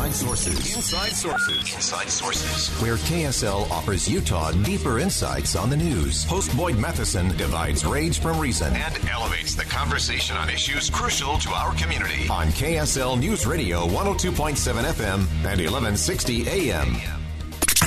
Inside Sources. Inside Sources. Inside Sources. Where KSL offers Utah deeper insights on the news. Host Boyd Matheson divides rage from reason and elevates the conversation on issues crucial to our community. On KSL News Radio 102.7 FM and 1160 AM.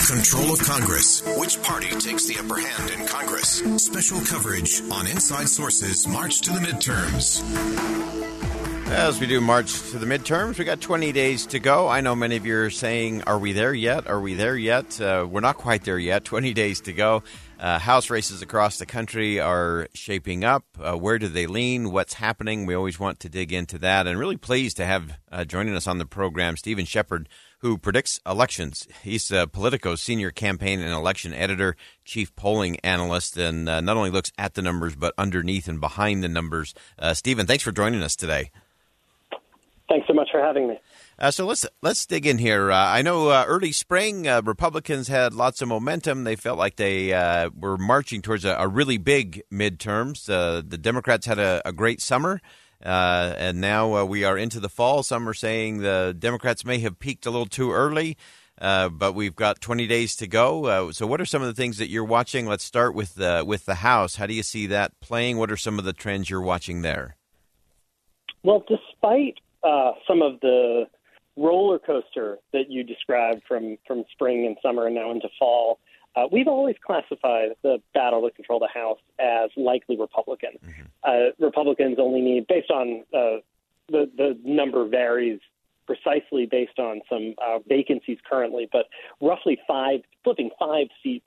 Control of Congress. Which party takes the upper hand in Congress? Special coverage on Inside Sources March to the midterms. As we do march to the midterms, we got 20 days to go. I know many of you are saying, Are we there yet? Are we there yet? Uh, we're not quite there yet. 20 days to go. Uh, House races across the country are shaping up. Uh, where do they lean? What's happening? We always want to dig into that. And really pleased to have uh, joining us on the program Steven Shepard, who predicts elections. He's uh, Politico's senior campaign and election editor, chief polling analyst, and uh, not only looks at the numbers, but underneath and behind the numbers. Uh, Steven, thanks for joining us today. Thanks so much for having me. Uh, so let's let's dig in here. Uh, I know uh, early spring uh, Republicans had lots of momentum. They felt like they uh, were marching towards a, a really big midterms. Uh, the Democrats had a, a great summer, and now we are into the fall. Some are saying the Democrats may have peaked a little too early, but we've got 20 days to go. so, what are some of the things that you're watching? Let's start with the with the House. How do you see that playing? What are some of the trends you're watching there? Well, despite uh, some of the roller coaster that you described from from spring and summer and now into fall. Uh, we've always classified the battle to control the House as likely Republican. Mm-hmm. Uh, Republicans only need, based on uh, the the number varies precisely based on some uh, vacancies currently, but roughly five, flipping five seats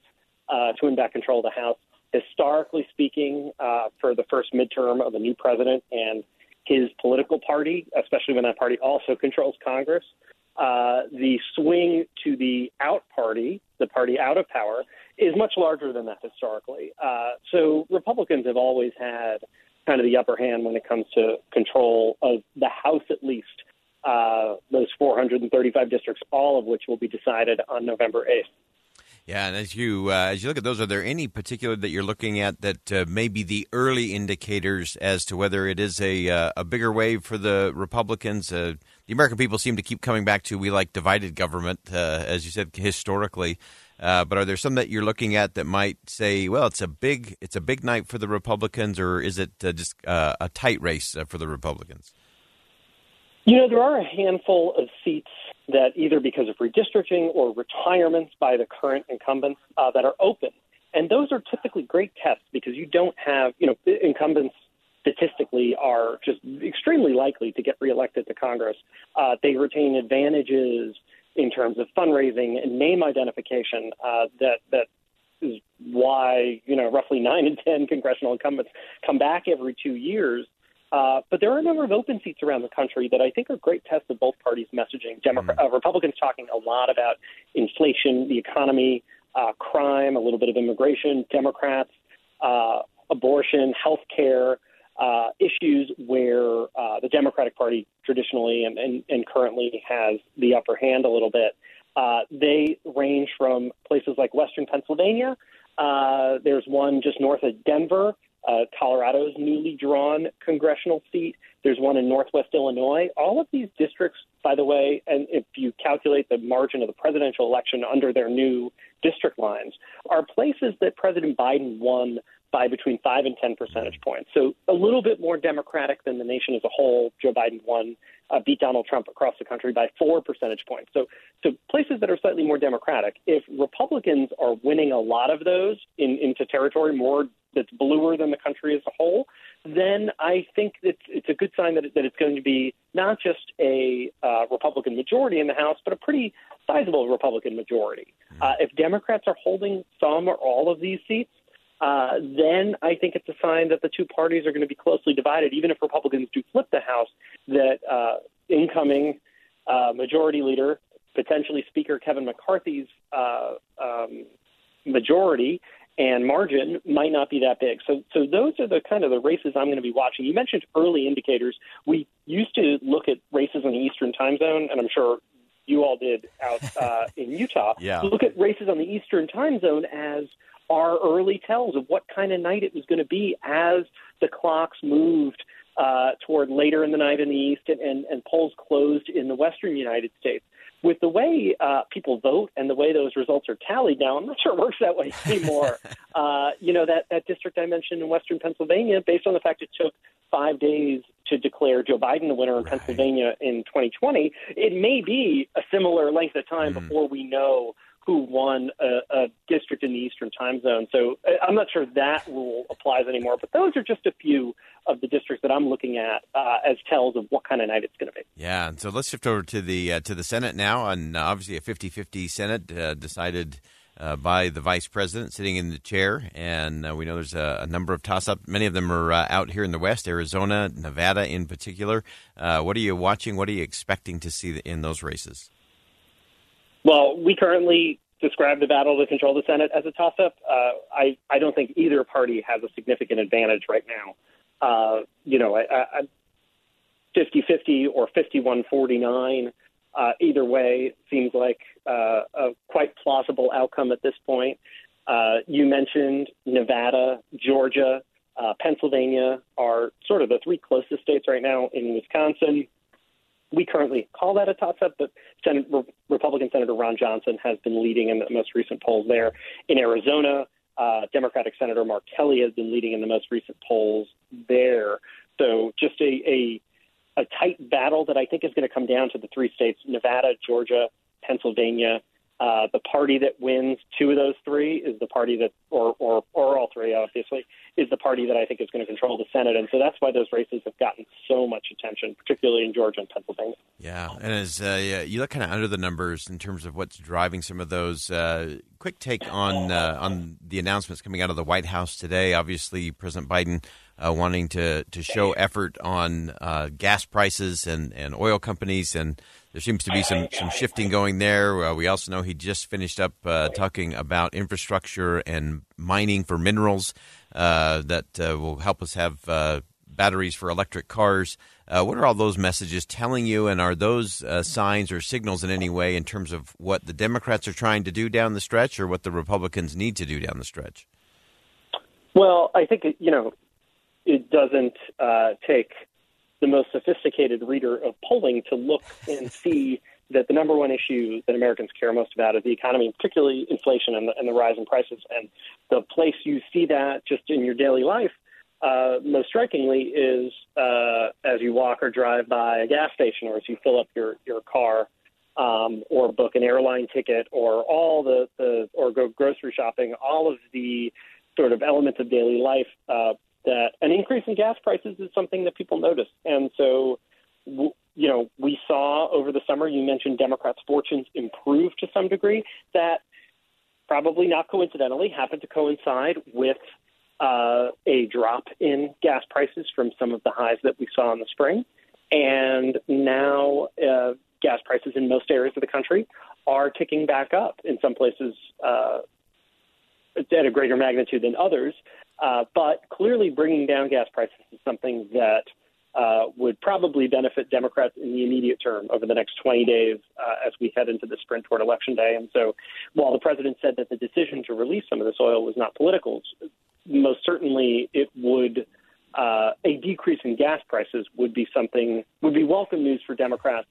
uh, to win back control of the House. Historically speaking, uh, for the first midterm of a new president and his political party, especially when that party also controls Congress. Uh, the swing to the out party, the party out of power, is much larger than that historically. Uh, so Republicans have always had kind of the upper hand when it comes to control of the House, at least. Uh, those 435 districts, all of which will be decided on November 8th. Yeah, and as you uh, as you look at those, are there any particular that you're looking at that uh, may be the early indicators as to whether it is a uh, a bigger wave for the Republicans? Uh, the American people seem to keep coming back to we like divided government, uh, as you said historically. Uh, but are there some that you're looking at that might say, well, it's a big it's a big night for the Republicans, or is it just a tight race for the Republicans? You know, there are a handful of seats that either because of redistricting or retirements by the current incumbents uh, that are open. And those are typically great tests because you don't have, you know, incumbents statistically are just extremely likely to get reelected to Congress. Uh, they retain advantages in terms of fundraising and name identification uh, that that is why you know roughly nine in ten congressional incumbents come back every two years uh, but there are a number of open seats around the country that I think are great tests of both parties' messaging. Democrat, mm-hmm. uh, Republicans talking a lot about inflation, the economy, uh, crime, a little bit of immigration. Democrats, uh, abortion, health care, uh, issues where uh, the Democratic Party traditionally and, and, and currently has the upper hand a little bit. Uh, they range from places like Western Pennsylvania. Uh, there's one just north of Denver uh, Colorado's newly drawn congressional seat. There's one in Northwest Illinois. All of these districts, by the way, and if you calculate the margin of the presidential election under their new district lines, are places that President Biden won by between 5 and 10 percentage points. So a little bit more democratic than the nation as a whole. Joe Biden won, uh, beat Donald Trump across the country by 4 percentage points. So, so places that are slightly more democratic. If Republicans are winning a lot of those in, into territory more that's bluer than the country as a whole, then I think it's, it's a good sign that, it, that it's going to be not just a uh, Republican majority in the House, but a pretty sizable Republican majority. Hmm. Uh, if Democrats are holding some or all of these seats, uh, then I think it's a sign that the two parties are going to be closely divided. Even if Republicans do flip the House, that uh, incoming uh, Majority Leader, potentially Speaker Kevin McCarthy's uh, um, majority and margin might not be that big. So, so those are the kind of the races I'm going to be watching. You mentioned early indicators. We used to look at races in the Eastern Time Zone, and I'm sure you all did out uh, in Utah. yeah. Look at races on the Eastern Time Zone as our early tells of what kind of night it was going to be as the clocks moved uh, toward later in the night in the East and, and, and polls closed in the Western United States. With the way uh, people vote and the way those results are tallied now, I'm not sure it works that way anymore. uh, you know, that, that district I mentioned in western Pennsylvania, based on the fact it took five days to declare Joe Biden the winner in right. Pennsylvania in 2020, it may be a similar length of time mm. before we know who won a, a district in the Eastern time zone. So uh, I'm not sure that rule applies anymore, but those are just a few of the districts that I'm looking at uh, as tells of what kind of night it's going to be. Yeah, and so let's shift over to the uh, to the Senate now, and uh, obviously a 50-50 Senate uh, decided. Uh, by the vice president sitting in the chair, and we know there's a, a number of toss-ups. Many of them are out here in the West, Arizona, Nevada, in particular. what are you watching? What are you expecting to see in those races? Well, we currently describe the battle to control the Senate as a toss up. Uh, I, I don't think either party has a significant advantage right now. Uh, you know, 50 50 or 51 49, uh, either way seems like uh, a quite plausible outcome at this point. Uh, you mentioned Nevada, Georgia, uh, Pennsylvania are sort of the three closest states right now. In Wisconsin, currently call that a toss up, but Senate, Republican Senator Ron Johnson has been leading in the most recent polls there. In Arizona, uh, Democratic Senator Mark Kelly has been leading in the most recent polls there. So just a, a, a tight battle that I think is going to come down to the three states Nevada, Georgia, Pennsylvania, uh, the party that wins two of those three is the party that, or, or, or all three, obviously, is the party that I think is going to control the Senate. And so that's why those races have gotten so much attention, particularly in Georgia and Pennsylvania. Yeah. And as uh, you look kind of under the numbers in terms of what's driving some of those, uh, quick take on, uh, on the announcements coming out of the White House today. Obviously, President Biden uh, wanting to, to show effort on uh, gas prices and, and oil companies, and there seems to be some, some shifting going there. Uh, we also know he just finished up uh, talking about infrastructure and mining for minerals uh, that uh, will help us have batteries for electric cars. what are all those messages telling you, and are those signs or signals in any way in terms of what the Democrats are trying to do down the stretch, or what the Republicans need to do down the stretch? Well, I think you know it doesn't uh, take the most sophisticated reader of polling to look and see that the number one issue that Americans care most about is the economy, particularly inflation and the, and the rise in prices. And the place you see that just in your daily life, uh, most strikingly, is uh, as you walk or drive by a gas station, or as you fill up your your car, um, or book an airline ticket, or all the the or go grocery shopping. All of the sort of elements of daily life uh, increase in gas prices is something that people notice. And so, you know, we saw over the summer, you mentioned Democrats' fortunes improve to some degree. That probably not coincidentally happened to coincide with uh, a drop in gas prices from some of the highs that we saw in the spring. And now uh, gas prices in most areas of the country are ticking back up, in some places uh, at a greater magnitude than others. Uh, but clearly, bringing down gas prices is something that uh, would probably benefit Democrats in the immediate term over the next 20 days uh, as we head into the sprint toward Election Day. And so, while the president said that the decision to release some of this oil was not political, most certainly it would. Uh, a decrease in gas prices would be something would be welcome news for Democrats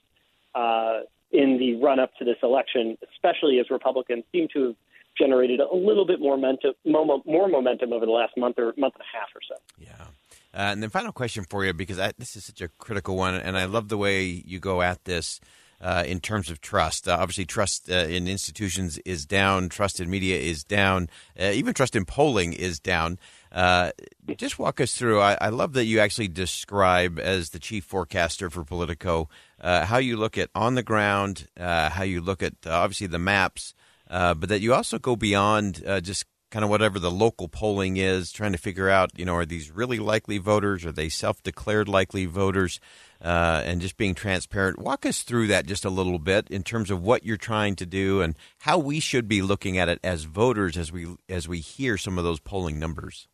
uh, in the run up to this election, especially as Republicans seem to have generated a little bit more momentum, more momentum over the last month or month and a half or so. Yeah. Uh, and then final question for you because I, this is such a critical one, and I love the way you go at this. Uh, in terms of trust, uh, obviously, trust uh, in institutions is down. Trust in media is down. Uh, even trust in polling is down. Uh, just walk us through. I, I, love that you actually describe as the chief forecaster for Politico how you look at on the ground, how you look at obviously the maps, uh, but that you also go beyond uh, just kind of whatever the local polling is, trying to figure out, you know, are these really likely voters? Are they self-declared likely voters? Uh, and just being transparent. Walk us through that just a little bit in terms of what you're trying to do and how we should be looking at it as voters as we as we hear some of those polling numbers.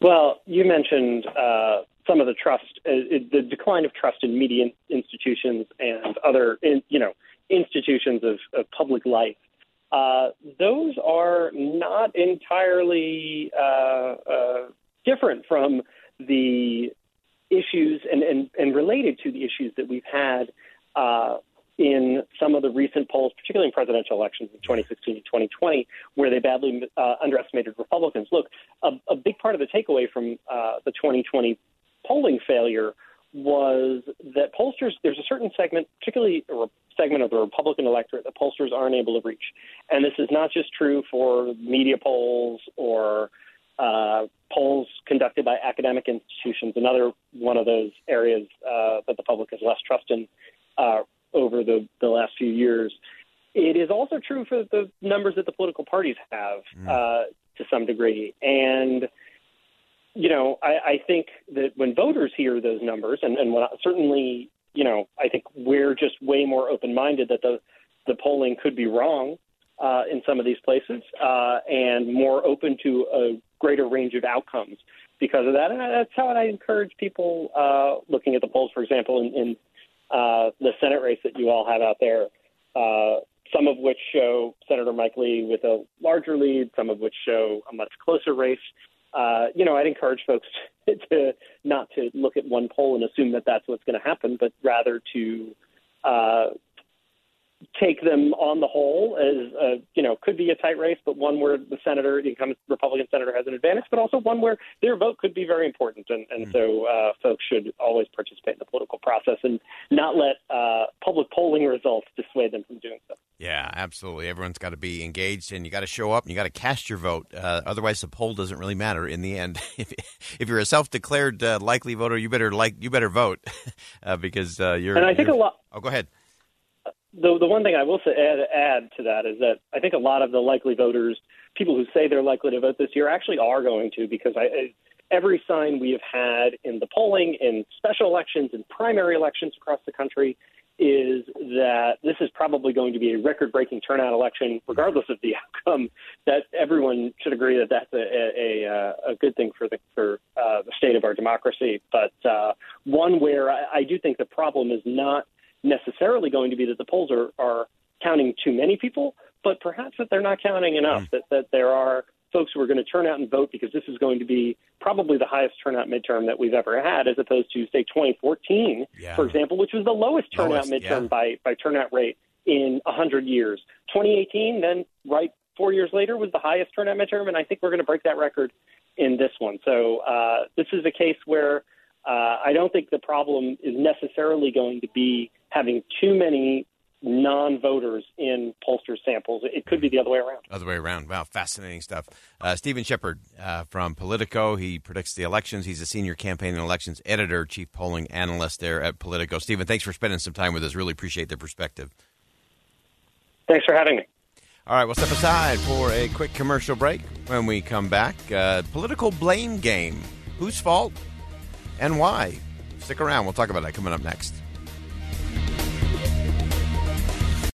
Well, you mentioned uh, some of the trust, uh, the decline of trust in media institutions and other, in, you know, institutions of, of public life. Uh, those are not entirely uh, uh, different from the issues and, and, and related to the issues that we've had uh, in some of the recent polls, particularly in presidential elections in 2016 and 2020, where they badly uh, underestimated Republicans. Look, a, a, big part of the takeaway from uh, the 2020 polling failure was that pollsters, there's a certain segment, particularly a segment of the Republican electorate, that pollsters aren't able to reach. And this is not just true for media polls or uh, polls conducted by academic institutions, another one of those areas uh, that the public has less trust in uh, over the, the last few years. It is also true for the numbers that the political parties have mm. uh, to some degree. And, you know, I, I think that when voters hear those numbers, and, and when, certainly, you know, I think we're just way more open minded that the, the polling could be wrong uh, in some of these places uh, and more open to a greater range of outcomes because of that. And that's how I encourage people uh, looking at the polls, for example, in, in uh, the Senate race that you all have out there, uh, some of which show Senator Mike Lee with a larger lead, some of which show a much closer race. Uh, you know, I'd encourage folks to, not to look at one poll and assume that that's what's going to happen, but rather to uh, take them on the whole as a, you know could be a tight race, but one where the senator, the incumbent Republican senator, has an advantage, but also one where their vote could be very important, and, and mm so uh, folks should always participate in the political process and not let uh, public polling results dissuade them from doing so. Yeah, absolutely. Everyone's got to be engaged, and you got to show up, and you got to cast your vote. Uh, otherwise, the poll doesn't really matter in the end. if, if you're a self-declared uh, likely voter, you better like you better vote uh, because uh, you're. And I think a lot. Oh, go ahead the the one thing I will say, add, add to that is that I think a lot of the likely voters, people who say they're likely to vote this year, actually are going to because I, every sign we have had in the polling, in special elections, in primary elections across the country, is that this is probably going to be a record-breaking turnout election, regardless of the outcome. That everyone should agree that that's a, a, a, a good thing for the for uh, the state of our democracy, but uh, one where I, I do think the problem is not necessarily going to be that the polls are, are counting too many people, but perhaps that they're not counting enough, mm. that, that there are folks who are going to turn out and vote because this is going to be probably the highest turnout midterm that we've ever had, as opposed to, say, 2014, yeah. for example, which was the lowest turnout lowest, midterm yeah. by, by turnout rate in 100 years. 2018, then right four years later, was the highest turnout midterm, and I think we're going to break that record in this one. So uh, this is a case where uh, I don't think the problem is necessarily going to be having too many non-voters in pollster samples. It could be the other way around. Other way around. Wow, fascinating stuff. Uh, Steven Shepard uh, from Politico. He predicts the elections. He's a senior campaign and elections editor, chief polling analyst there at Politico. Steven, thanks for spending some time with us. Really appreciate the perspective. Thanks for having me. All right, we'll step aside for a quick commercial break. When we come back, uh, political blame game. Whose fault and why? Stick around. We'll talk about that coming up next.